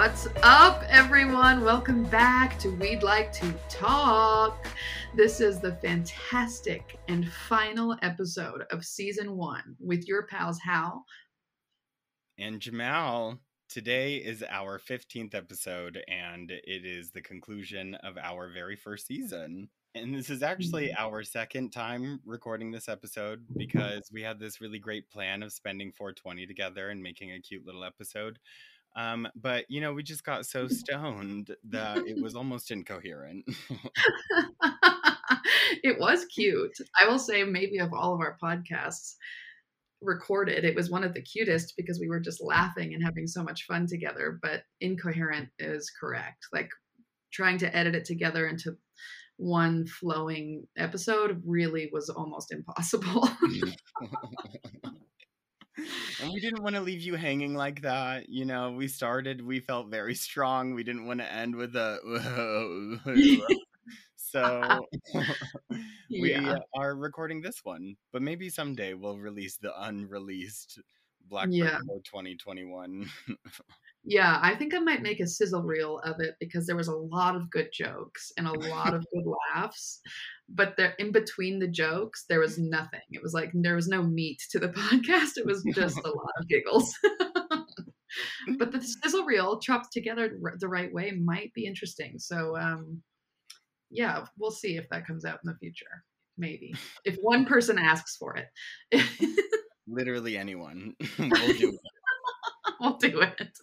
What's up, everyone? Welcome back to We'd Like to Talk. This is the fantastic and final episode of season one with your pals Hal and Jamal. Today is our 15th episode, and it is the conclusion of our very first season. And this is actually Mm-hmm. our second time recording this episode because we had this really great plan of spending 420 together and making a cute little episode. Um, but you know, we just got so stoned that it was almost incoherent. it was cute. I will say, maybe of all of our podcasts recorded, it was one of the cutest because we were just laughing and having so much fun together. But incoherent is correct. Like trying to edit it together into one flowing episode really was almost impossible. and we didn't want to leave you hanging like that. You know, we started, we felt very strong. We didn't want to end with a. so we yeah. are recording this one, but maybe someday we'll release the unreleased Blackbird Yeah. Pro 2021. Yeah, I think I might make a sizzle reel of it because there was a lot of good jokes and a lot of good laughs. But there in between the jokes, there was nothing. It was like there was no meat to the podcast. It was just a lot of giggles. but the sizzle reel chopped together the right way might be interesting. So um yeah, we'll see if that comes out in the future. Maybe. If one person asks for it. Literally anyone we'll do it. we'll do it.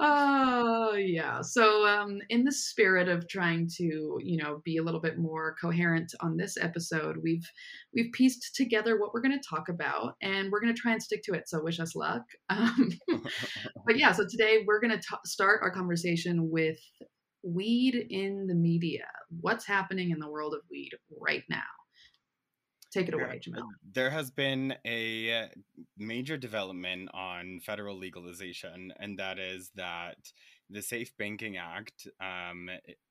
Oh yeah. So um in the spirit of trying to, you know, be a little bit more coherent on this episode, we've we've pieced together what we're going to talk about and we're going to try and stick to it. So wish us luck. Um but yeah, so today we're going to start our conversation with weed in the media. What's happening in the world of weed right now? Take it Yeah, away, Jamal. There has been a major development on federal legalization, and that is that the Safe Banking Act um,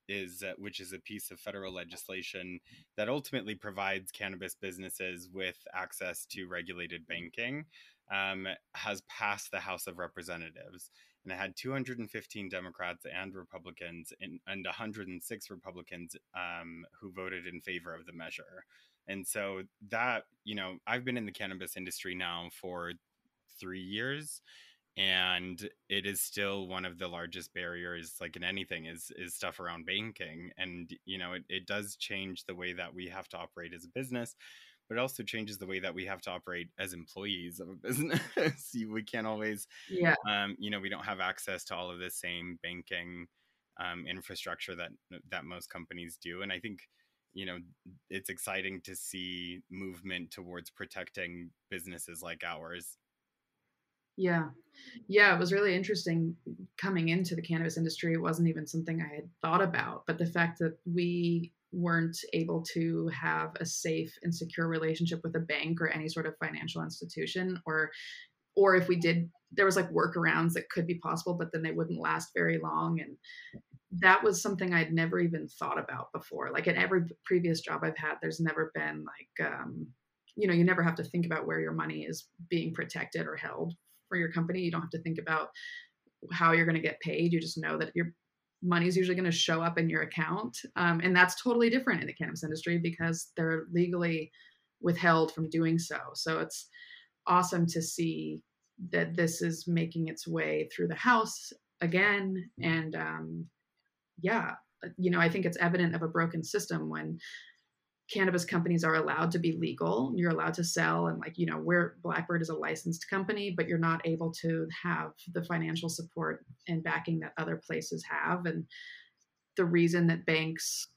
is, uh, which is a piece of federal legislation that ultimately provides cannabis businesses with access to regulated banking, um, has passed the House of Representatives. And it had 215 Democrats and Republicans and, and 106 Republicans um, who voted in favor of the measure. And so that, you know, I've been in the cannabis industry now for three years and it is still one of the largest barriers like in anything is is stuff around banking. And you know it, it does change the way that we have to operate as a business but it also changes the way that we have to operate as employees of a business. We can't always Yeah. um, you know we don't have access to all of the same banking um, infrastructure that that most companies do. And i think you know it's exciting to see movement towards protecting businesses like ours Yeah. Yeah, it was really interesting coming into the cannabis industry. It wasn't even something I had thought about, but the fact that we weren't able to have a safe and secure relationship with a bank or any sort of financial institution or or if we did there was like workarounds that could be possible but then they wouldn't last very long and that was something I'd never even thought about before. Like in every previous job I've had there's never been like um you know, you never have to think about where your money is being protected or held for your company. You don't have to think about how you're going to get paid. You just know that your money is usually going to show up in your account. Um, and that's totally different in the cannabis industry because they're legally withheld from doing so. So it's awesome to see that this is making its way through the House again. And um, yeah, you know, I think it's evident of a broken system when cannabis companies are allowed to be legal. You're allowed to sell and like you know where blackbird is a licensed company but you're not able to have the financial support and backing that other places have. And the reason that banks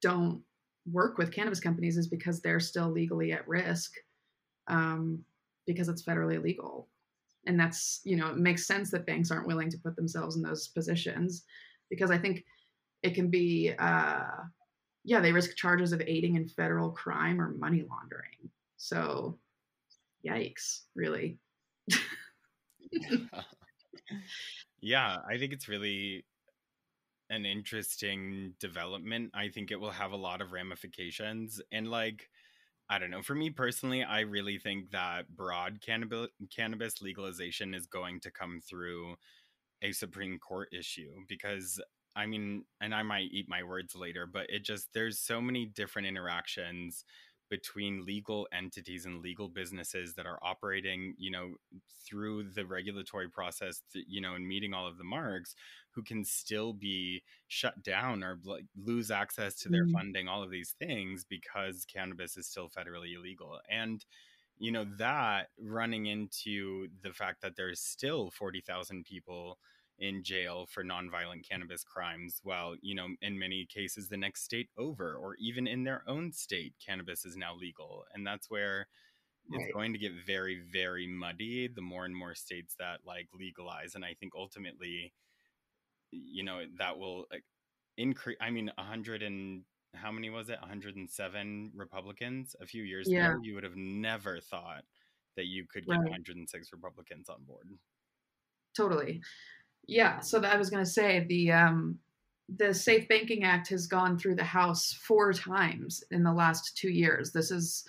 don't work with cannabis companies is because they're still legally at risk um, because it's federally illegal and that's you know it makes sense that banks aren't willing to put themselves in those positions because i think it can be uh, yeah, they risk charges of aiding in federal crime or money laundering. So, yikes, really. yeah, I think it's really an interesting development. I think it will have a lot of ramifications. And like, I don't know. For me personally, I really think that broad cannabis legalization is going to come through a Supreme Court issue because I mean, and I might eat my words later, but it just there's so many different interactions between legal entities and legal businesses that are operating, you know, through the regulatory process, you know, and meeting all of the marks, who can still be shut down or like lose access to their mm. funding, all of these things because cannabis is still federally illegal. And you know that running into the fact that there's still 40,000 people in jail for nonviolent cannabis crimes while you know in many cases the next state over or even in their own state cannabis is now legal and that's where right. it's going to get very very muddy the more and more states that like legalize and i think ultimately you know that will like, increase i mean 100 and how many was it 107 republicans a few years yeah. ago you would have never thought that you could get right. 106 republicans on board totally yeah, so I was going to say the um, the Safe Banking Act has gone through the House four times in the last two years. This is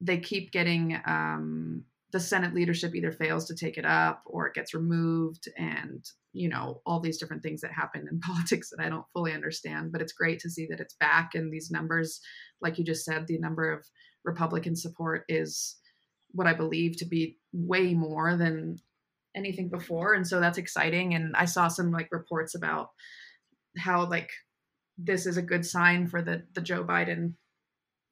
they keep getting um, the Senate leadership either fails to take it up or it gets removed, and you know all these different things that happen in politics that I don't fully understand. But it's great to see that it's back, and these numbers, like you just said, the number of Republican support is what I believe to be way more than anything before and so that's exciting and i saw some like reports about how like this is a good sign for the the joe biden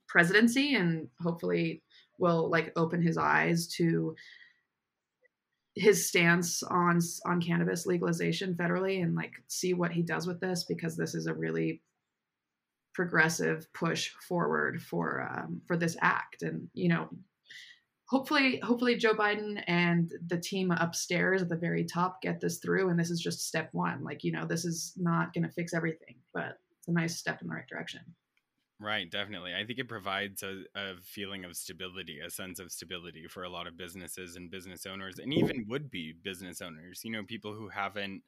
presidency and hopefully will like open his eyes to his stance on on cannabis legalization federally and like see what he does with this because this is a really progressive push forward for um, for this act. And you know hopefully hopefully joe biden and the team upstairs at the very top get this through and this is just step one. Like you know this is not going to fix everything but it's a nice step in the right direction. Right definitely. I think it provides a, a feeling of stability a sense of stability for a lot of businesses and business owners and even would be business owners you know people who haven't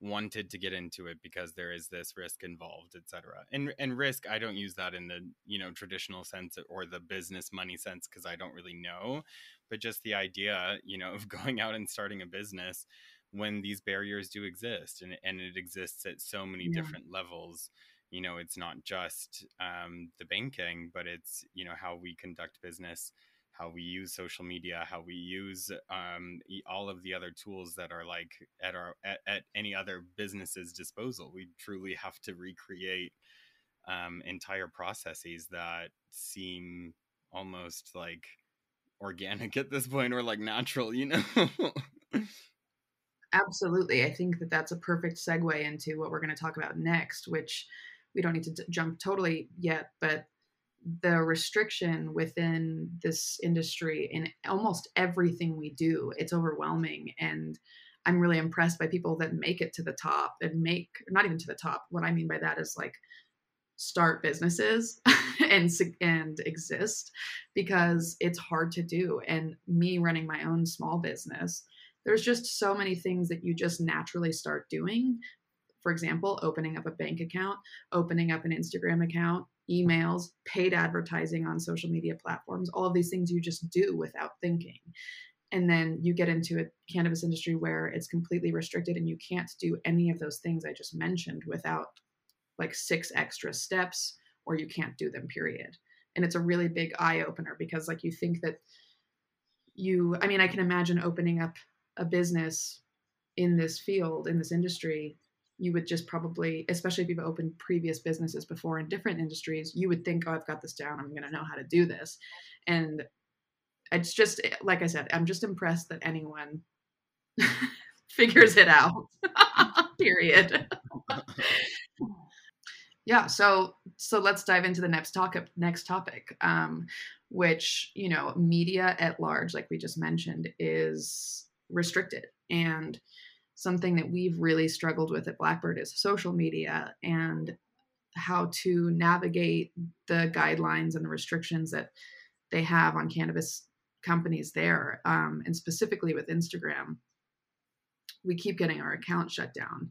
wanted to get into it because there is this risk involved etc and and risk i don't use that in the you know traditional sense or the business money sense because i don't really know. But just the idea you know of going out and starting a business when these barriers do exist and, and it exists at so many yeah. different levels. You know it's not just um, the banking but it's you know how we conduct business how we use social media, how we use um, all of the other tools that are like at our at, at any other business's disposal. We truly have to recreate um, entire processes that seem almost like organic at this point or like natural, you know. Absolutely. I think that that's a perfect segue into what we're going to talk about next, which we don't need to jump totally yet, but the restriction within this industry in almost everything we do it's overwhelming. And i'm really impressed by people that make it to the top and make not even to the top. What i mean by that is like start businesses and and exist because it's hard to do. And me running my own small business there's just so many things that you just naturally start doing. For example opening up a bank account opening up an instagram account emails, paid advertising on social media platforms, all of these things you just do without thinking. And then you get into a cannabis industry where it's completely restricted and you can't do any of those things I just mentioned without like six extra steps or you can't do them, period. And it's a really big eye opener because, like, you think that you, I mean, I can imagine opening up a business in this field, in this industry, you would just probably, especially if you've opened previous businesses before in different industries, you would think, oh, I've got this down. I'm going to know how to do this. And it's just, eh, like I said, I'm just impressed that anyone figures it out, period. yeah. So, so let's dive into the next topic, next topic, um, which, you know, media at large, like we just mentioned, is restricted. And, something that we've really struggled with at Blackbird is social media and how to navigate the guidelines and the restrictions that they have on cannabis companies there. Um, and specifically with Instagram, we keep getting our account shut down.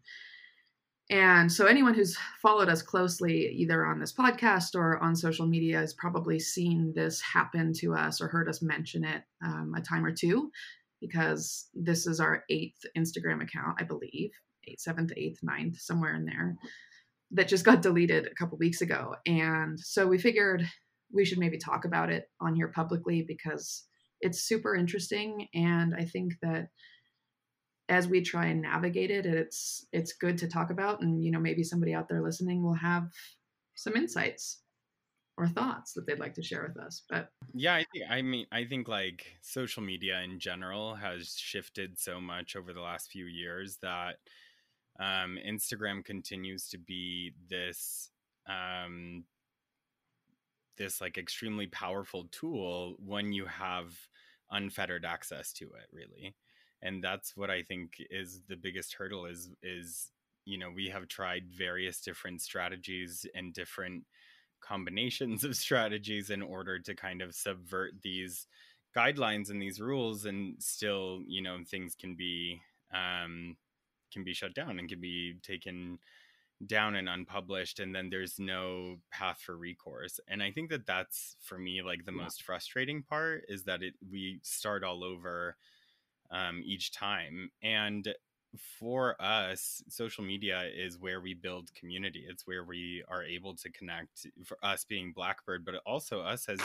And so, anyone who's followed us closely, either on this podcast or on social media, has probably seen this happen to us or heard us mention it um, a time or two, because this is our eighth Instagram account, I believe, eighth, seventh, eighth, ninth, somewhere in there, that just got deleted a couple weeks ago. And so, we figured we should maybe talk about it on here publicly because it's super interesting. And I think that as we try and navigate it it's it's good to talk about and you know maybe somebody out there listening will have some insights or thoughts that they'd like to share with us but yeah i think i mean i think like social media in general has shifted so much over the last few years that um, instagram continues to be this um, this like extremely powerful tool when you have unfettered access to it really. And that's what i think is the biggest hurdle is is you know we have tried various different strategies and different combinations of strategies in order to kind of subvert these guidelines and these rules and still you know things can be um can be shut down and can be taken down and unpublished and then there's no path for recourse and i think that that's for me like the yeah. most frustrating part is that it we start all over um, each time. And for us, social media is where we build community. It's where we are able to connect. For us being Blackbird, but also us as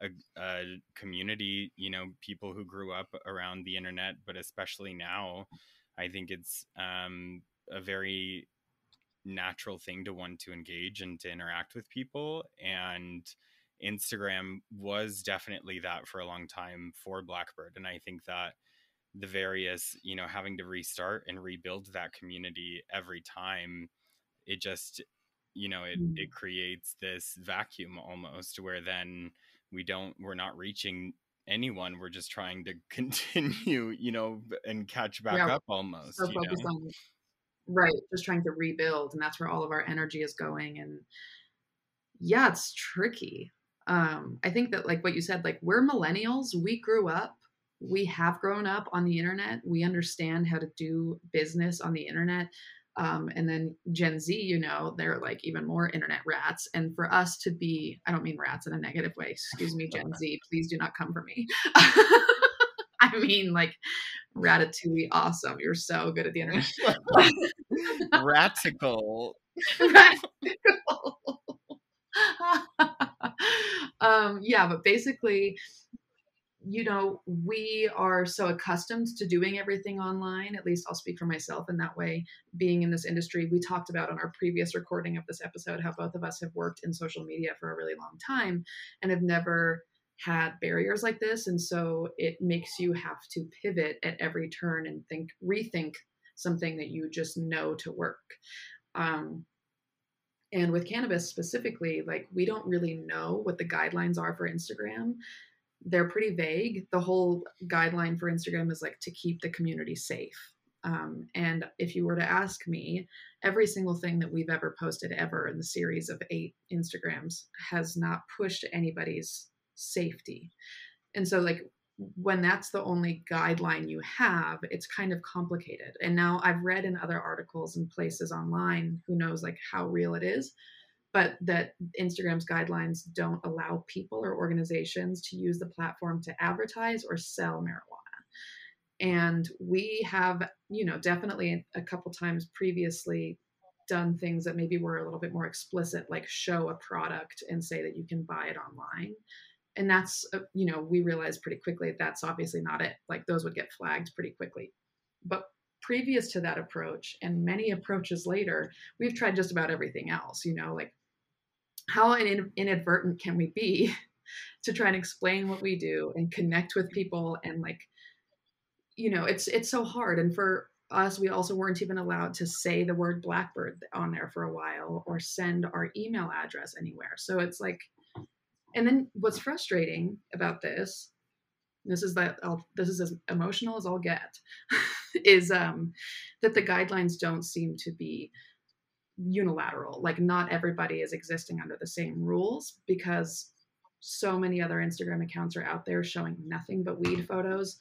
a, a, community. You know, people who grew up around the internet, but especially now, I think it's um, a very natural thing to want to engage and to interact with people and Instagram was definitely that for a long time for Blackbird. And I think that the various you know having to restart and rebuild that community every time it just you know it, mm. it creates this vacuum almost where then we don't we're not reaching anyone we're just trying to continue you know and catch back yeah, up almost so focused know? on right just trying to rebuild and that's where all of our energy is going and yeah it's tricky um i think that like what you said like we're millennials we grew up we have grown up on the internet. We understand how to do business on the internet. Um, and then Gen Z, you know, they're like even more internet rats. And for us to be, I don't mean rats in a negative way. Excuse me, Gen Z, please do not come for me. I mean, like ratatouille, awesome. You're so good at the internet. Ratical. Ratical. um, yeah, but basically, you know, we are so accustomed to doing everything online. At least I'll speak for myself in that way. Being in this industry, we talked about on our previous recording of this episode how both of us have worked in social media for a really long time and have never had barriers like this. And so it makes you have to pivot at every turn and think, rethink something that you just know to work. Um, and with cannabis specifically, like we don't really know what the guidelines are for Instagram they're pretty vague. The whole guideline for Instagram is like to keep the community safe. Um, and if you were to ask me, every single thing that we've ever posted ever in the series of eight Instagrams has not pushed anybody's safety. And so, like, when that's the only guideline you have, it's kind of complicated. And now I've read in other articles and places online, who knows like how real it is, but that Instagram's guidelines don't allow people or organizations to use the platform to advertise or sell marijuana. And we have, you know, definitely a couple times previously done things that maybe were a little bit more explicit, like show a product and say that you can buy it online. And that's, uh, you know, we realized pretty quickly that that's obviously not it. Like those would get flagged pretty quickly. But previous to that approach and many approaches later, we've tried just about everything else, you know, like how inadvertent can we be to try and explain what we do and connect with people and like you know it's it's so hard. And for us we also weren't even allowed to say the word blackbird on there for a while or send our email address anywhere. So it's like and then what's frustrating about this this is that I'll, this is as emotional as I'll get is um that the guidelines don't seem to be unilateral. Like not everybody is existing under the same rules because so many other Instagram accounts are out there showing nothing but weed photos,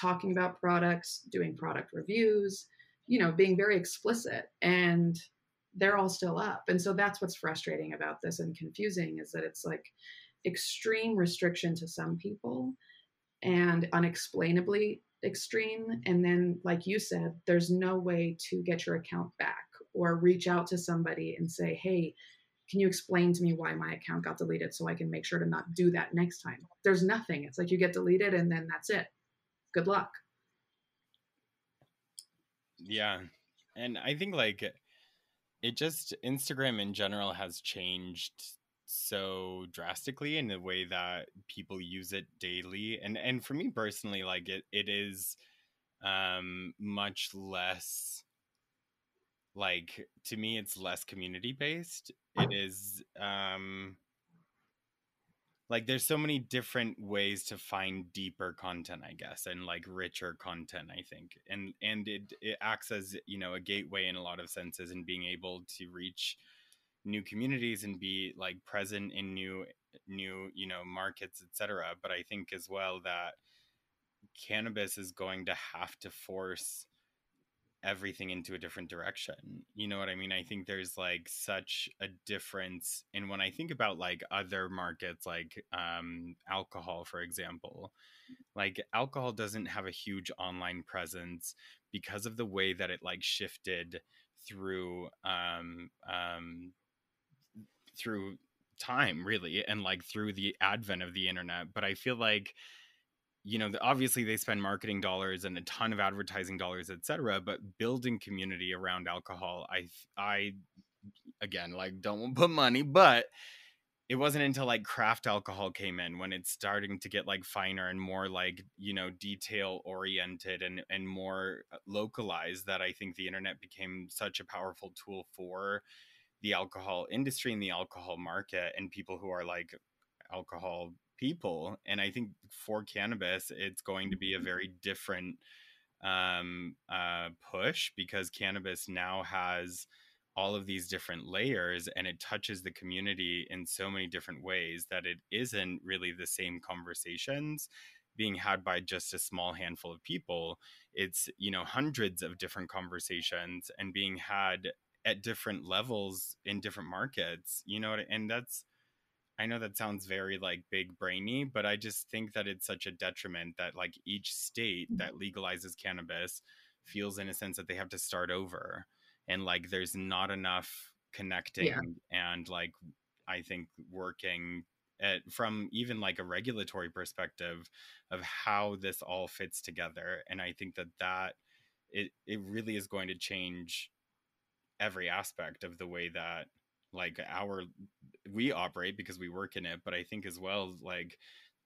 talking about products, doing product reviews, you know, being very explicit. And they're all still up. And so that's what's frustrating about this and confusing is that it's like extreme restriction to some people and unexplainably extreme. And then, like you said, there's no way to get your account back or reach out to somebody and say, hey, can you explain to me why my account got deleted so I can make sure to not do that next time? There's nothing. It's like you get deleted and then that's it. Good luck. Yeah. And I think like it just Instagram in general has changed so drastically in the way that people use it daily and and for me personally like it it is um much less like to me it's less community based. It is um like there's so many different ways to find deeper content i guess and like richer content i think and and it it acts as you know a gateway in a lot of senses and being able to reach new communities and be like present in new new you know markets etc but i think as well that cannabis is going to have to force everything into a different direction. You know what I mean? I think there's like such a difference in when I think about like other markets like um alcohol for example. Like alcohol doesn't have a huge online presence because of the way that it like shifted through um um through time really and like through the advent of the internet but i feel like you know obviously they spend marketing dollars and a ton of advertising dollars et cetera, but building community around alcohol i i again like don't put money but it wasn't until like craft alcohol came in when it's starting to get like finer and more like you know detail oriented and and more uh, localized that i think the internet became such a powerful tool for the alcohol industry and the alcohol market and people who are like alcohol people and i think for cannabis it's going to be a mm-hmm. very different um, uh, push because cannabis now has all of these different layers and it touches the community in so many different ways that it isn't really the same conversations being had by just a small handful of people it's you know hundreds of different conversations and being had at different levels in different markets you know and that's I know that sounds very like big brainy, but I just think that it's such a detriment that like each state that mm-hmm. legalizes cannabis feels in a sense that they have to start over and like there's not enough connecting yeah. and like I think working at, from even like a regulatory perspective of how this all fits together and I think that that it it really is going to change every aspect of the way that like our we operate because we work in it but i think as well like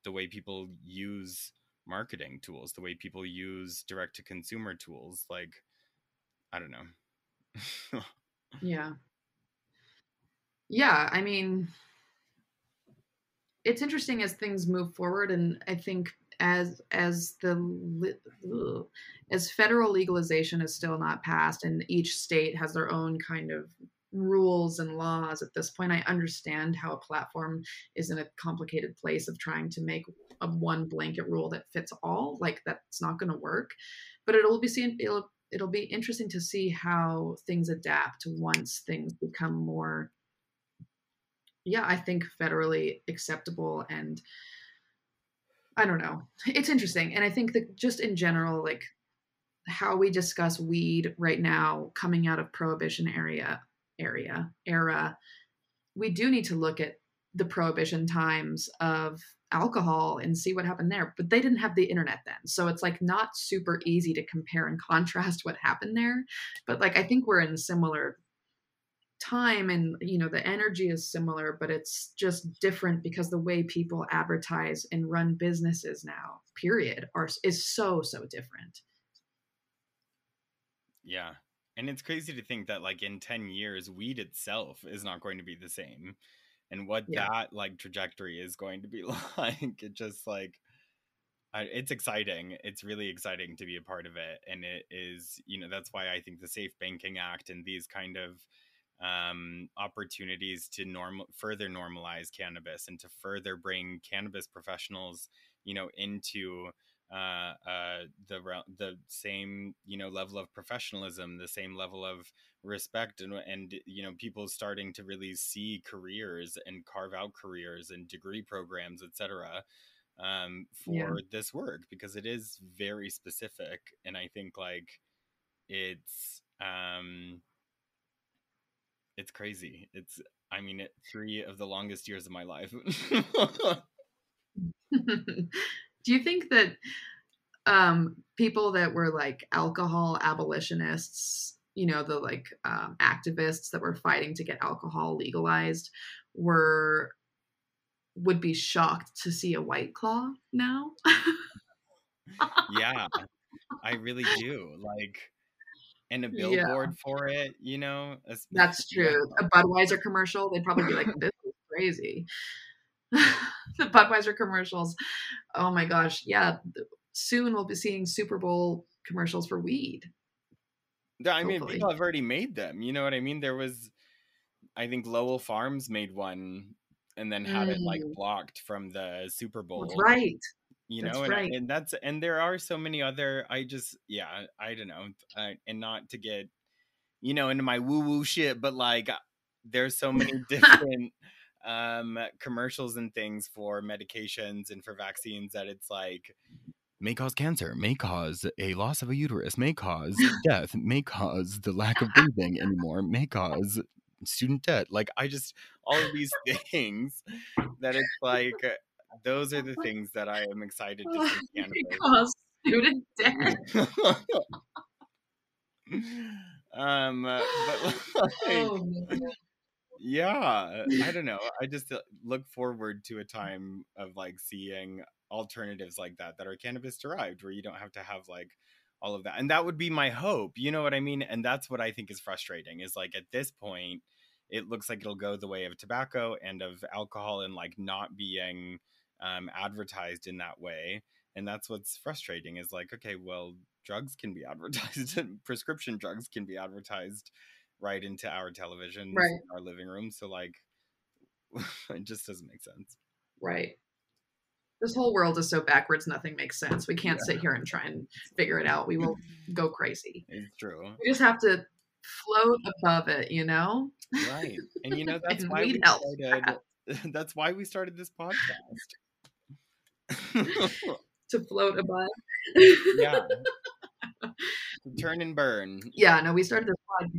the way people use marketing tools the way people use direct to consumer tools like i don't know. Yeah. Yeah i mean it's interesting as things move forward and i think as as the as federal legalization is still not passed and each state has their own kind of rules and laws at this point. I understand how a platform is in a complicated place of trying to make a one blanket rule that fits all. Like that's not going to work. But it'll be seen. It'll it'll be interesting to see how things adapt once things become more. Yeah, I think federally acceptable and. I don't know. It's interesting. And I think that just in general, like how we discuss weed right now coming out of prohibition area area era, we do need to look at the prohibition times of alcohol and see what happened there. But they didn't have the internet then. So it's like not super easy to compare and contrast what happened there. But like I think we're in similar time and you know the energy is similar but it's just different because the way people advertise and run businesses now period are is so so different yeah and it's crazy to think that like in 10 years weed itself is not going to be the same and what yeah. that like trajectory is going to be like it just like I, it's exciting it's really exciting to be a part of it and it is you know that's why i think the safe banking act and these kind of um, opportunities to normal further normalize cannabis and to further bring cannabis professionals you know into uh, uh, the the same you know level of professionalism, the same level of respect, and and you know people starting to really see careers and carve out careers and degree programs, etc. Um, for yeah. this work because it is very specific, and I think like it's um, it's crazy. It's I mean, it, three of the longest years of my life. Do you think that um, people that were like alcohol abolitionists, you know, the like um, activists that were fighting to get alcohol legalized, were would be shocked to see a white claw now? yeah, I really do. Like, and a billboard yeah. for it, you know. That's true. Yeah. A Budweiser commercial, they'd probably be like, "This is crazy." the Budweiser commercials. Oh my gosh. Yeah. Soon we'll be seeing Super Bowl commercials for weed. Yeah, I mean, people have already made them. You know what I mean? There was, I think Lowell Farms made one and then had mm. it like mm. blocked from the Super Bowl. That's right. You know, and, right. and that's and there are so many other. I just yeah, I don't know, I, and not to get you know into my woo woo shit, but like there's so many different um, commercials and things for medications and for vaccines that it's like may cause cancer, may cause a loss of a uterus, may cause death, may cause the lack of breathing anymore, may cause student debt. Like I just all of these things that it's like those are the things that I am excited to see. Cause student debt. um, but like, oh, yeah i don't know i just uh, look forward to a time of like seeing alternatives like that that are cannabis derived where you don't have to have like all of that and that would be my hope you know what i mean? And that's what i think is frustrating is like at this point it looks like it'll go the way of tobacco and of alcohol and like not being um, advertised in that way and that's what's frustrating is like okay well drugs can be advertised prescription drugs can be advertised right into our television, right. our living room. So like, it just doesn't make sense. Right. This whole world is so backwards, nothing makes sense. We can't yeah. sit here and try and figure it out. We will go crazy. It's true. We just have to float above it, you know? Right. And you know that's why we started that's why we started this podcast. to float above. yeah. Turn and burn. Yeah, no, we started this podcast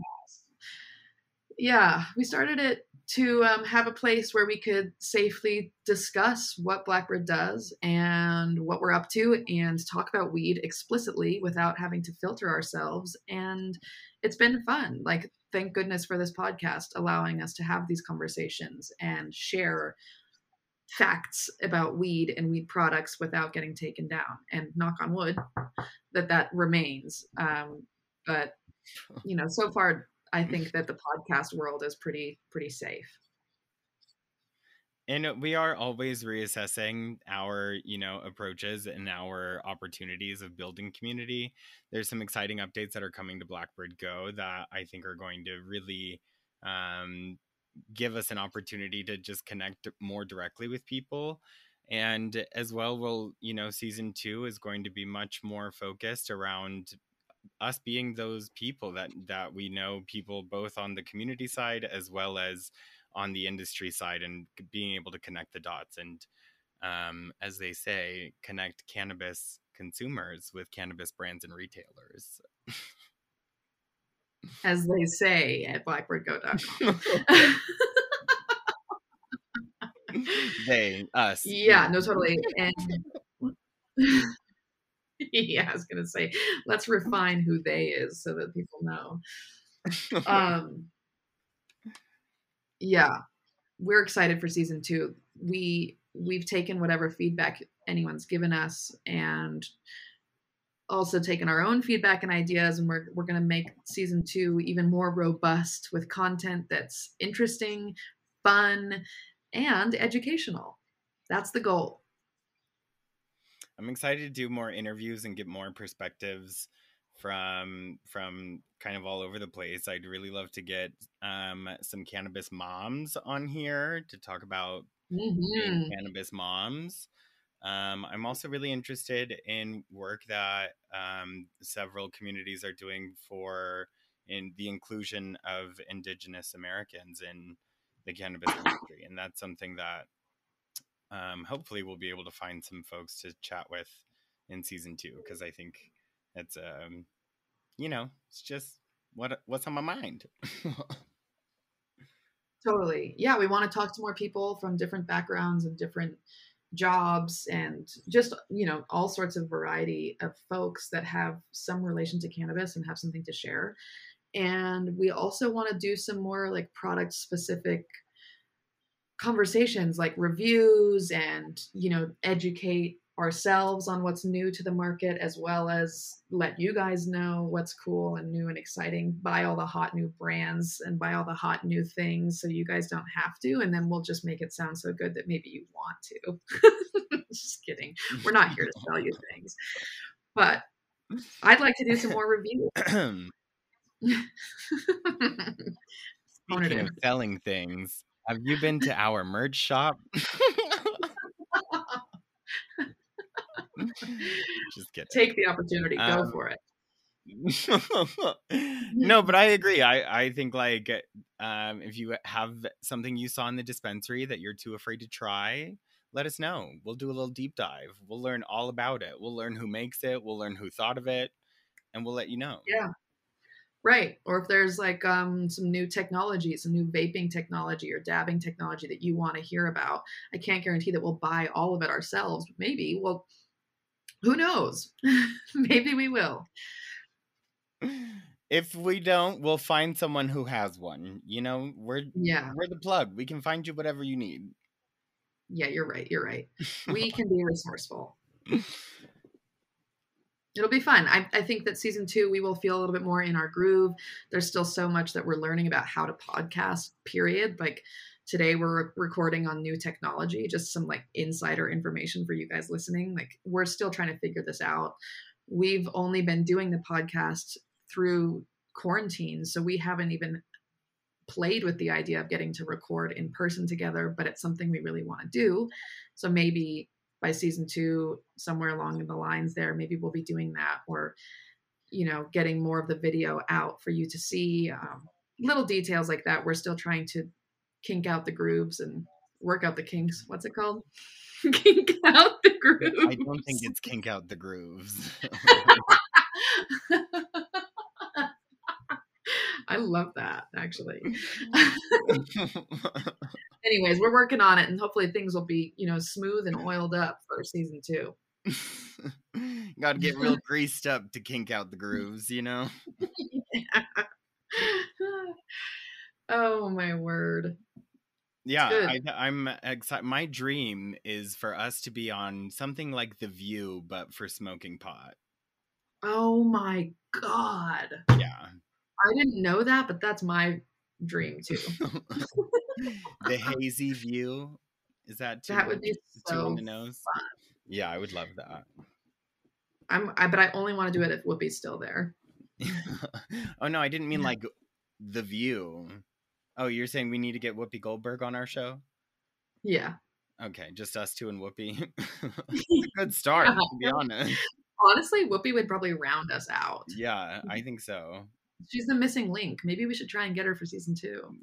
yeah, we started it to um, have a place where we could safely discuss what Blackbird does and what we're up to and talk about weed explicitly without having to filter ourselves. And it's been fun. Like, thank goodness for this podcast allowing us to have these conversations and share facts about weed and weed products without getting taken down. And knock on wood that that remains. Um, but, you know, so far I think that the podcast world is pretty pretty safe. And we are always reassessing our, you know, approaches and our opportunities of building community. There's some exciting updates that are coming to Blackbird Go that I think are going to really um, give us an opportunity to just connect more directly with people. And as well, we'll, you know, season two is going to be much more focused around us being those people that that we know people both on the community side as well as on the industry side and being able to connect the dots and um, as they say connect cannabis consumers with cannabis brands and retailers. As they say at blackbirdgo.com they us. Yeah no totally and yeah, I was gonna say, let's refine who they is so that people know. Um, yeah, we're excited for season two. We we've taken whatever feedback anyone's given us and also taken our own feedback and ideas and we're, we're going to make season two even more robust with content that's interesting fun and educational that's the goal I'm excited to do more interviews and get more perspectives from from kind of all over the place. I'd really love to get um, some cannabis moms on here to talk about mm-hmm. cannabis moms. Um, I'm also really interested in work that um, several communities are doing for in the inclusion of Indigenous Americans in the cannabis industry, and that's something that um, hopefully we'll be able to find some folks to chat with in season two because I think it's um, you know it's just what what's on my mind. totally, yeah. We want to talk to more people from different backgrounds and different jobs and just you know all sorts of variety of folks that have some relation to cannabis and have something to share and we also want to do some more like product specific conversations like reviews and you know educate ourselves on what's new to the market as well as let you guys know what's cool and new and exciting. Buy all the hot new brands and buy all the hot new things so you guys don't have to and then we'll just make it sound so good that maybe you want to. Just kidding. We're not here to sell you things. But i'd like to do some more reviews. Speaking of selling things, have you been to our merch shop? Just kidding. Take the opportunity. Go um, for it. no, but I agree. I I think like um, if you have something you saw in the dispensary that you're too afraid to try, let us know. We'll do a little deep dive. We'll learn all about it. We'll learn who makes it. We'll learn who thought of it, and we'll let you know. Yeah, Right. Or if there's like um, some new technology, some new vaping technology or dabbing technology that you want to hear about, I can't guarantee that we'll buy all of it ourselves. Maybe. Well, who knows? Maybe we will. If we don't, we'll find someone who has one. You know, we're yeah, we're the plug. We can find you whatever you need. Yeah, you're right. You're right. We can be resourceful it'll be fun. I, I, think that season two, we will feel a little bit more in our groove. There's still so much that we're learning about how to podcast, period. Like today, we're recording on new technology, just some like insider information for you guys listening. Like we're still trying to figure this out. We've only been doing the podcast through quarantine, so we haven't even played with the idea of getting to record in person together, but it's something we really want to do. So maybe by season two, somewhere along the lines there, maybe we'll be doing that or, you know, getting more of the video out for you to see. Um, little details like that. We're still trying to kink out the grooves and work out the kinks. What's it called? kink out the grooves. I don't think it's kink out the grooves. I love that actually. Mm-hmm. Anyways, we're working on it and hopefully things will be, you know, smooth and oiled up for season 2. Got to get real greased up to kink out the grooves, you know. oh my word. Yeah, I, am excited. My dream is for us to be on something like The View, but for smoking pot. Oh my god. Yeah. I didn't know that, but that's my dream too. the hazy view is that too, that would be so on the nose? Fun. Yeah, I would love that. I'm, I, but I only want to do it if Whoopi's still there. oh no, I didn't mean like the view. Oh, you're saying we need to get Whoopi Goldberg on our show? Yeah. Okay, just us two and Whoopi. Good start, to be honest. Honestly, Whoopi would probably round us out. Yeah, I think so. She's the missing link. Maybe we should try and get her for season two.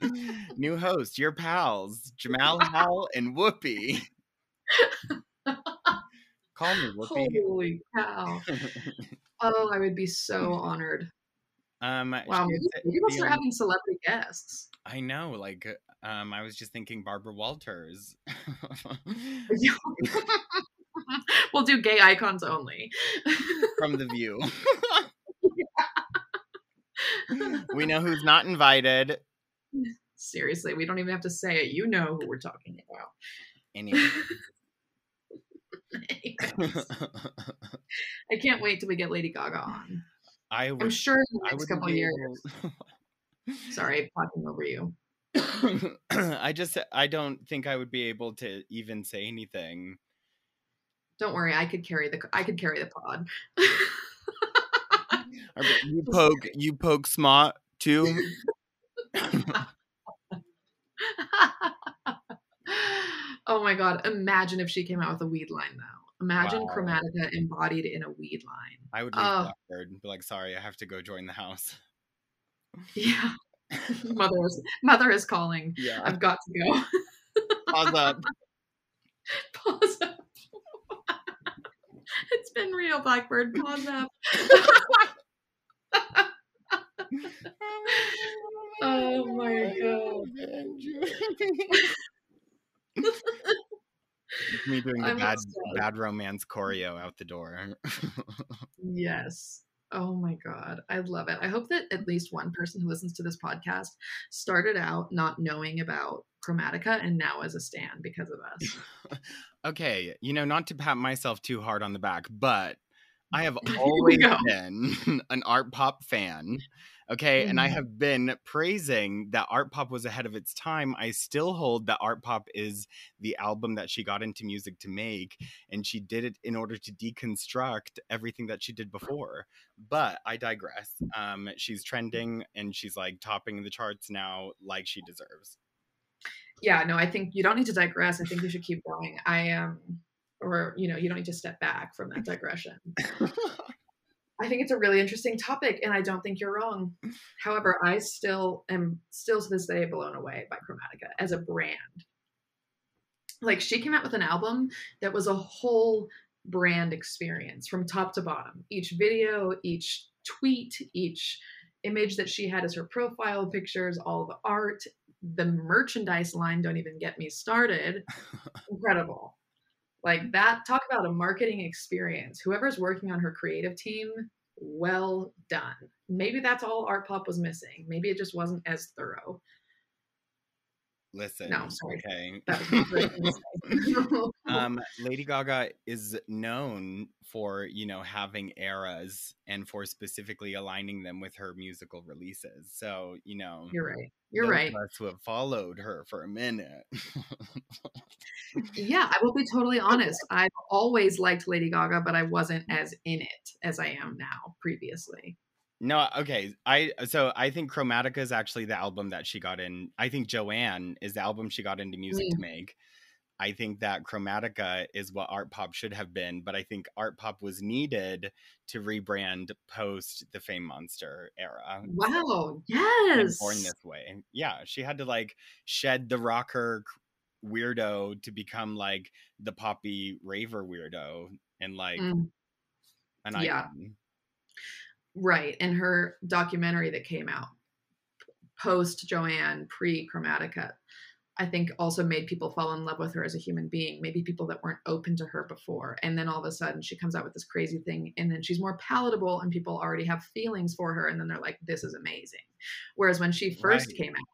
New host, your pals, Jamal Howell and Whoopi. Call me Whoopi. Holy cow. oh, I would be so honored. Um, wow, maybe, maybe we'll start having celebrity guests. I know, like, um, I was just thinking Barbara Walters. we'll do gay icons only. From the view we know who's not invited. Seriously, we don't even have to say it. You know who we're talking about. Anyway. I can't wait till we get Lady Gaga on. I would, I'm sure in the next couple years. Sorry, talking over you. I just I don't think I would be able to even say anything. Don't worry, I could carry the I could carry the pod. You poke you poke smart too. Oh my god! Imagine if she came out with a weed line though. Imagine Wow. Chromatica embodied in a weed line. I would leave Oh. Blackbird and be like, sorry, I have to go join the house. Yeah, mother is mother is calling. yeah. I've got to go. Pause up. Pause up. it's been real, Blackbird. Pause up. Oh my god. Me doing the I'm bad upset. bad romance choreo out the door. Yes. Oh my God. I love it. I hope that at least one person who listens to this podcast started out not knowing about Chromatica and now is a stan because of us. okay, you know, not to pat myself too hard on the back, but I have always been an art pop fan. Okay, and I Mhm. have been praising that art pop was ahead of its time. I still hold that art pop is the album that she got into music to make, and she did it in order to deconstruct everything that she did before. But I digress. Um, she's trending and she's like topping the charts now, like she deserves. Yeah, no, I think you don't need to digress. I think you should keep going. I am, or, you know, you don't need to step back from that digression. I think it's a really interesting topic, and I don't think you're wrong. However, I still am still to this day blown away by Chromatica as a brand. Like she came out with an album that was a whole brand experience from top to bottom. Each video, each tweet, each image that she had as her profile pictures, all the art, the merchandise line, don't even get me started. Incredible. Like that, talk about a marketing experience. Whoever's working on her creative team, well done. Maybe that's all Art Pop was missing. Maybe it just wasn't as thorough. Listen, No, sorry. okay. That was not the right thing to say. um lady gaga is known for you know having eras and for specifically aligning them with her musical releases so you know You're right. You're those right. of us who have followed her for a minute Yeah, I will be totally honest. I've always liked Lady Gaga, but I wasn't as in it as I am now previously. No okay i so i think chromatica is actually the album that she got in i think joanne is the album she got into music to make i think that chromatica is what art pop should have been but i think art pop was needed to rebrand post the fame monster era Wow. Yes. born this way. Yeah, she had to like shed the rocker weirdo to become like the poppy raver weirdo and like Mm, an yeah. Right. And her documentary that came out post Joanne, pre Chromatica, I think also made people fall in love with her as a human being. Maybe people that weren't open to her before. And then all of a sudden she comes out with this crazy thing and then she's more palatable and people already have feelings for her. And then they're like, this is amazing. Whereas when she first Right. came out,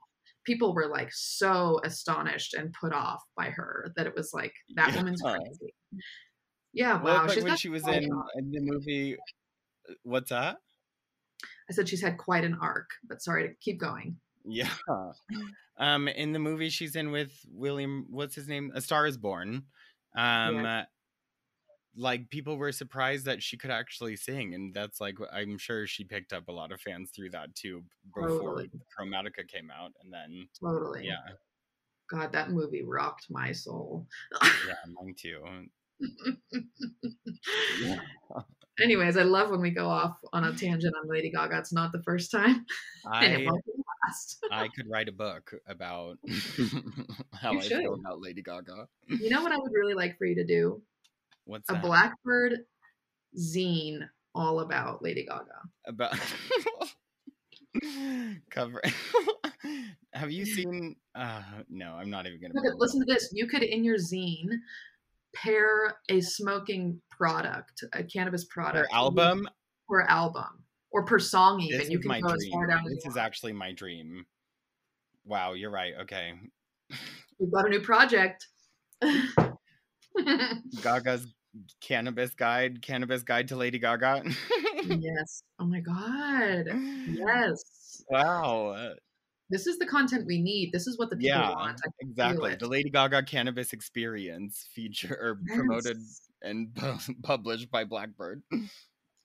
people were like so astonished and put off by her that it was like, that woman's Yeah. crazy. Yeah, Well, wow. but She's when she was in, in the movie, uh, what's that? I said she's had quite an arc, but sorry to keep going. Yeah. Um, in the movie she's in with William, what's his name? A Star is Born. Um, Yes. uh, like people were surprised that she could actually sing, and that's like I'm sure she picked up a lot of fans through that too before Totally. Chromatica came out, and then Totally. yeah, God, that movie rocked my soul. yeah, mine too. Anyways, I love when we go off on a tangent on Lady Gaga. It's not the first time, and it I won't be the last. I could write a book about how You I should. feel about Lady Gaga. You know what I would really like for you to do? What's A that? Blackbird zine all about Lady Gaga. about cover have you seen uh no i'm not even gonna Listen to this. You could, in your zine, pair a smoking product, a cannabis product, album per album, or per song. Even this you can go as far down this is want. actually my dream wow you're right okay We've got a new project. gaga's cannabis guide cannabis guide to lady gaga yes. Oh my god. Yes. wow This is the content we need. This is what the people yeah want. Exactly the lady gaga cannabis experience feature or promoted and pu- published by blackbird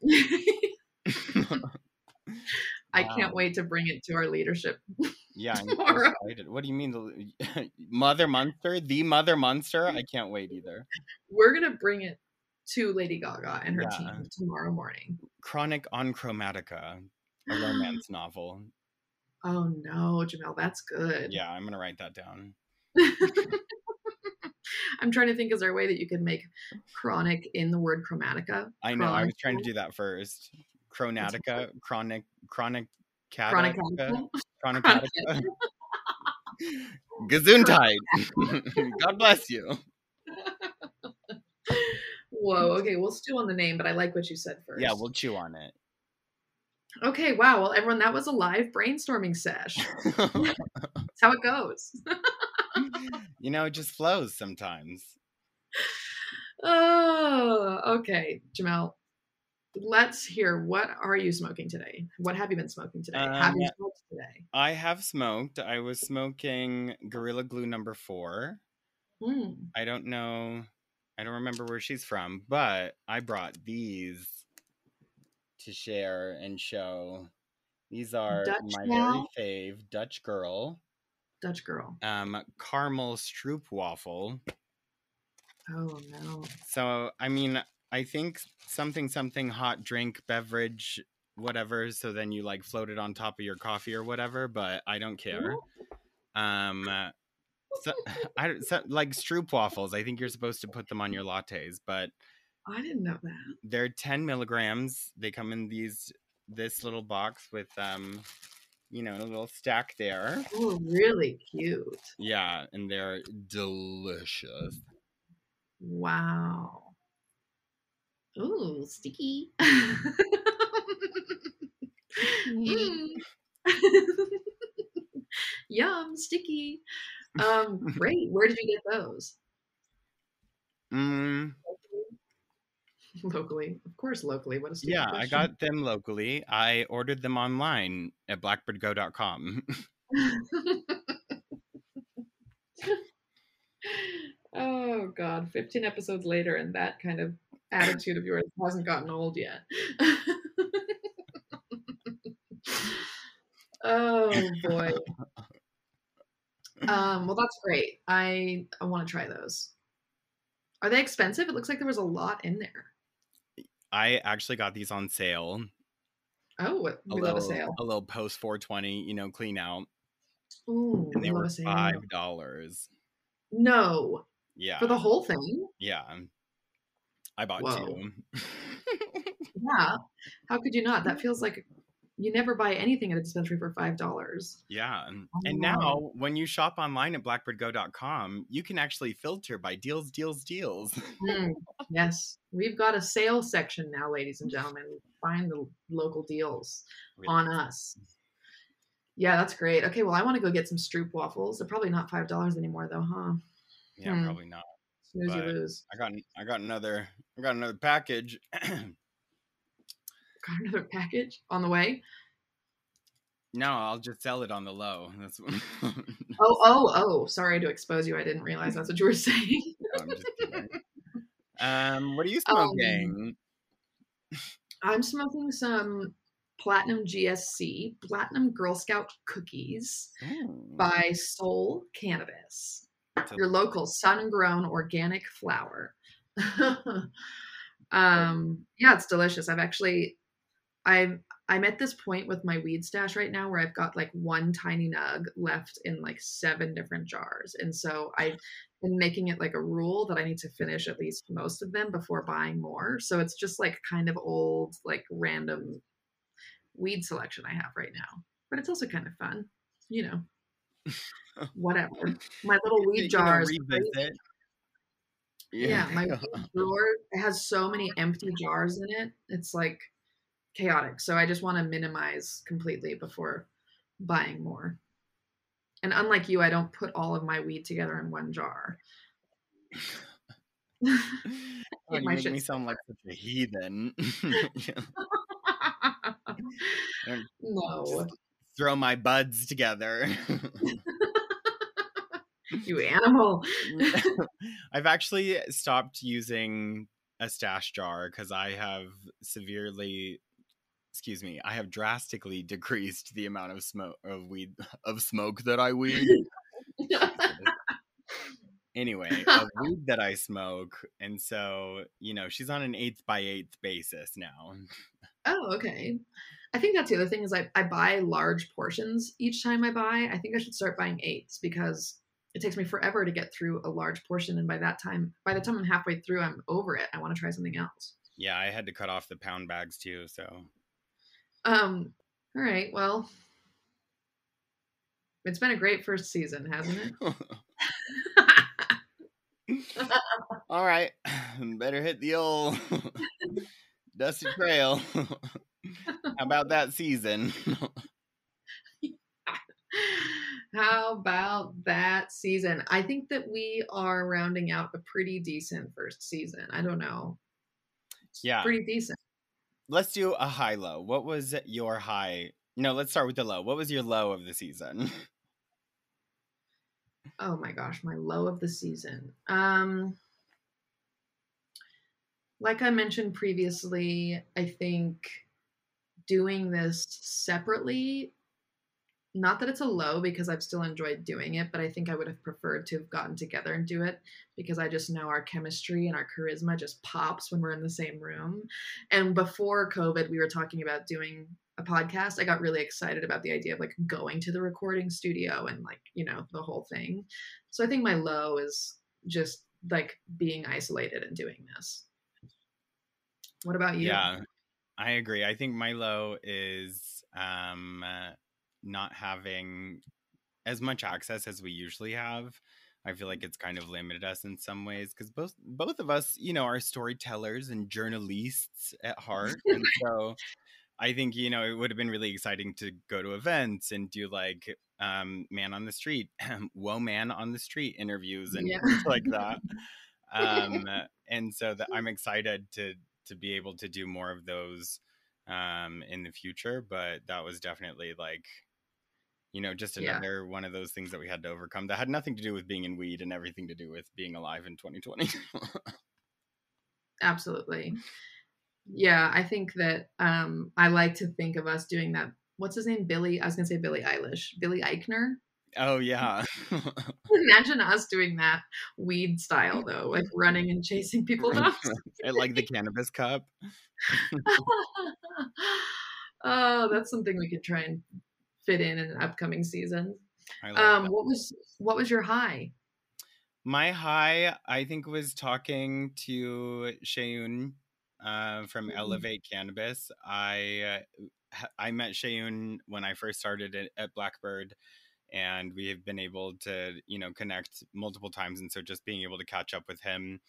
I can't wait to bring it to our leadership. Yeah, I'm so excited. What do you mean, the Mother Monster? The Mother Monster? I can't wait either. We're gonna bring it to Lady Gaga and her yeah. team tomorrow morning. Chronic on Chromatica, a romance novel. Oh no, Jamal, that's good. Yeah, I'm gonna write that down. I'm trying to think, is there a way that you could make chronic in the word chromatica? I know. I was trying to do that first. Chronatica, chronic, chronic, chronic, chronic, Gesundheit. God bless you. Whoa. Okay, we'll stew on the name, but I like what you said first. Yeah, we'll chew on it. Okay, wow. Well, everyone, that was a live brainstorming sesh. That's how it goes. you know, it just flows sometimes. Oh, okay. Jamal, let's hear what are you smoking today? What have you been smoking today? Um, have you smoked today? I have smoked. I was smoking Gorilla Glue number four. Mm. I don't know. I don't remember where she's from, but I brought these to share and show. These are Dutch my now? very fave Dutch girl. Dutch girl. Um, caramel stroop waffle. Oh no. So I mean, I think something something hot drink beverage whatever. So then you like float it on top of your coffee or whatever. But I don't care. Um, so, I so, like stroop waffles. I think you're supposed to put them on your lattes, but I didn't know that. They're 10 milligrams. They come in these this little box with um you know, a little stack there. Oh, really cute. Yeah, and they're delicious. Wow. Ooh, sticky. mm. Yum, sticky. Um, great. Where did you get those? Mm, locally of course locally what is it? yeah question. i got them locally. I ordered them online at blackbirdgo.com oh god 15 episodes later and that kind of attitude of yours hasn't gotten old yet. Oh boy. Um well that's great. I i want to try those. Are they expensive? It looks like there was a lot in there I actually got these on sale. Oh, we a love little, a sale. A little post 420, you know, clean out. Ooh, and they were five dollars. No. Yeah. For the whole thing? Yeah. I bought Whoa. two. yeah. How could you not? That feels like you never buy anything at a dispensary for five dollars. Yeah, oh, and now when you shop online at blackbirdgo.com, you can actually filter by deals, deals, deals. Mm, yes, we've got a sales section now, ladies and gentlemen. Find the local deals really? on us. Yeah, that's great. Okay, well, I want to go get some Stroop waffles. They're probably not five dollars anymore, though, huh? Yeah, hmm. probably not. Snooze you lose. I got I got another I got another package. got another package on the way? No, I'll just sell it on the low. That's what... oh, oh, oh! Sorry to expose you. I didn't realize that's what you were saying. no, I'm just kidding. Um, what are you smoking? Um, I'm smoking some Platinum GSC, Platinum Girl Scout cookies Ooh. by Soul Cannabis. Your local sun-grown organic flower. um, yeah, it's delicious. I've actually I'm I'm at this point with my weed stash right now where I've got like one tiny nug left in like seven different jars. And so I've been making it like a rule that I need to finish at least most of them before buying more. So it's just like kind of old, like random weed selection I have right now. But it's also kind of fun, you know. Whatever. My little weed jars. Yeah. yeah, my drawer has so many empty jars in it. It's like chaotic. So I just want to minimize completely before buying more. And unlike you, I don't put all of my weed together in one jar. oh, you make me sound like such a heathen. no. Throw my buds together. you animal. I've actually stopped using a stash jar because I have severely excuse me, I have drastically decreased the amount of smoke of weed of smoke that I weed. anyway, of weed that I smoke, and so you know she's on an eighth by eighth basis now. Oh, okay. I think that's the other thing is I, I buy large portions each time I buy. I think I should start buying eighths because it takes me forever to get through a large portion, and by that time, by the time I'm halfway through, I'm over it. I want to try something else. Yeah, I had to cut off the pound bags too, so um, all right. Well, it's been a great first season, hasn't it? all right. Better hit the old dusty trail. How about that season? How about that season? I think that we are rounding out a pretty decent first season. I don't know. It's yeah. Pretty decent let's do a high low. What was your high? No, let's start with the low. What was your low of the season? Oh my gosh, my low of the season. Um like I mentioned previously, I think doing this separately not that it's a low because I've still enjoyed doing it, but I think I would have preferred to have gotten together and do it because I just know our chemistry and our charisma just pops when we're in the same room. And before COVID, we were talking about doing a podcast. I got really excited about the idea of like going to the recording studio and like, you know, the whole thing. So I think my low is just like being isolated and doing this. What about you? Yeah, I agree. I think my low is um uh, not having as much access as we usually have. I feel like it's kind of limited us in some ways because both both of us, you know, are storytellers and journalists at heart, and so I think you know it would have been really exciting to go to events and do like um, man on the street, whoa man on the street interviews and yeah. like that. Um, and so that I'm excited to to be able to do more of those um, in the future. But that was definitely like you know just another yeah. one of those things that we had to overcome that had nothing to do with being in weed and everything to do with being alive in 2020 absolutely. Yeah i think that um i like to think of us doing that what's his name billy i was gonna say billie eilish billy eichner? Oh yeah. Imagine us doing that weed style though like running and chasing people down like the cannabis cup. Oh that's something we could try and fit in in an upcoming season. Um, what was what was your high? My high, I think, was talking to Shayun uh, from mm-hmm. Elevate Cannabis. I uh, I met Shayun when I first started at, at Blackbird, and we have been able to you know connect multiple times. And so just being able to catch up with him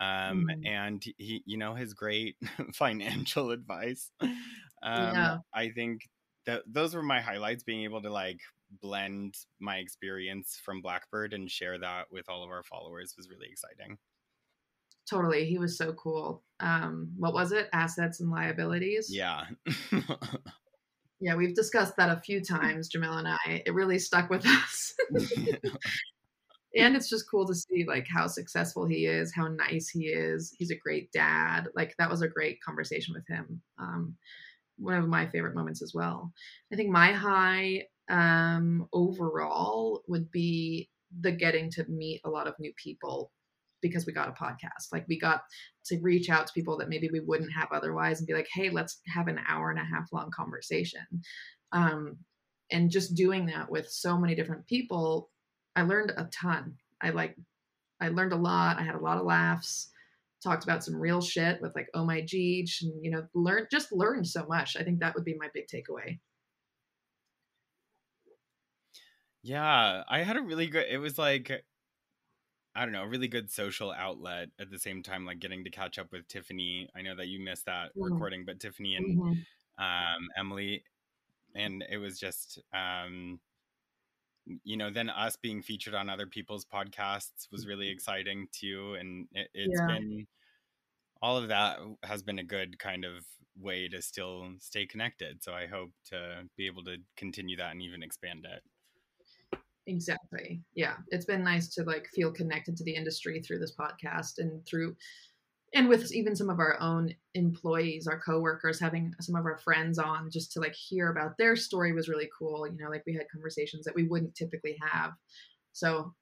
um, mm. and he you know his great financial advice um, yeah. i think that those were my highlights being able to like blend my experience from blackbird and share that with all of our followers was really exciting. Totally he was so cool. Um what was it? Assets and liabilities? Yeah. Yeah we've discussed that a few times jamal and i. It really stuck with us. And it's just cool to see like how successful he is how nice he is. He's a great dad. Like that was a great conversation with him. Um one of my favorite moments as well. I think my high um, overall would be the getting to meet a lot of new people because we got a podcast. Like we got to reach out to people that maybe we wouldn't have otherwise and be like, hey, let's have an hour and a half long conversation. Um, and just doing that with so many different people, I learned a ton. I like, I learned a lot. I had a lot of laughs talked about some real shit with like oh my Geech and you know learn just learned so much. I think that would be my big takeaway. Yeah, I had a really good it was like I don't know, a really good social outlet at the same time like getting to catch up with Tiffany. I know that you missed that mm-hmm. recording, but Tiffany and mm-hmm. um, Emily and it was just um you know then us being featured on other people's podcasts was really mm-hmm. exciting too and it, has yeah. been all of that has been a good kind of way to still stay connected. So I hope to be able to continue that and even expand it. Exactly. Yeah. It's been nice to like feel connected to the industry through this podcast and through and with even some of our own employees our coworkers having some of our friends on just to like hear about their story was really cool you know like we had conversations that we wouldn't typically have. So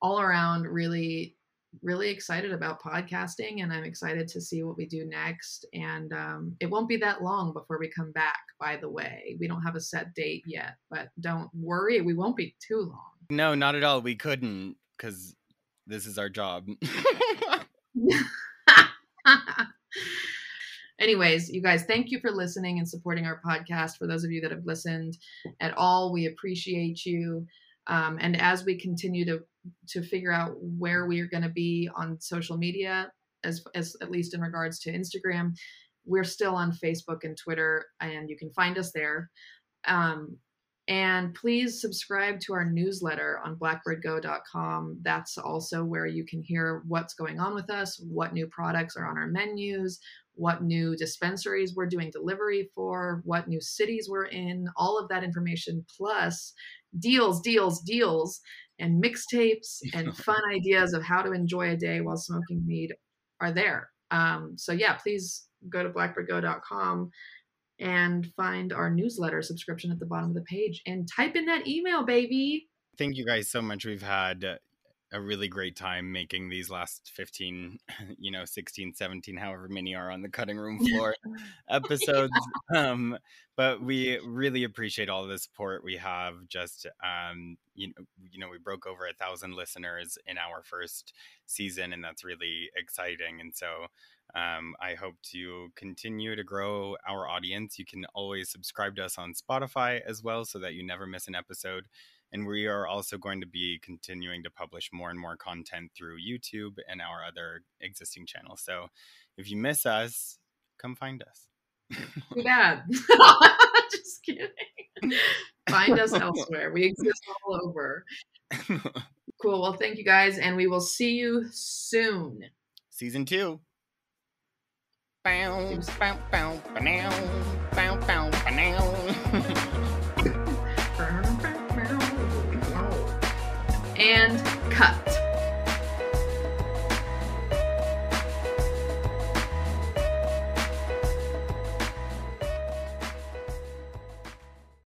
all around really really excited about podcasting and i'm excited to see what we do next. And um, it won't be that long before we come back by the way. We don't have a set date yet but don't worry we won't be too long. No not at all. We couldn't because this is our job Anyways, you guys, thank you for listening and supporting our podcast. For those of you that have listened at all, we appreciate you. Um, and as we continue to to figure out where we are going to be on social media, as as at least in regards to Instagram, we're still on Facebook and Twitter, and you can find us there. Um, and please subscribe to our newsletter on blackbirdgo.com. That's also where you can hear what's going on with us, what new products are on our menus, what new dispensaries we're doing delivery for, what new cities we're in, all of that information, plus deals, deals, deals, and mixtapes and fun ideas of how to enjoy a day while smoking weed are there. Um, so, yeah, please go to blackbirdgo.com and find our newsletter subscription at the bottom of the page and type in that email, baby. Thank you guys so much. We've had a really great time making these last 15, you know, 16, 17, however many are on the cutting room floor episodes. Um, but we really appreciate all the support we have. Just, um, you know, you know, we broke over a thousand listeners in our first season, and that's really exciting. And so, um, I hope to continue to grow our audience. You can always subscribe to us on Spotify as well so that you never miss an episode. And we are also going to be continuing to publish more and more content through YouTube and our other existing channels. So if you miss us, come find us. Too bad. Just kidding. Find us elsewhere. We exist all over. Cool. Well, thank you guys, and we will see you soon. Season two. Bow, bow, bow, bow, bow, bow, bow. And cut.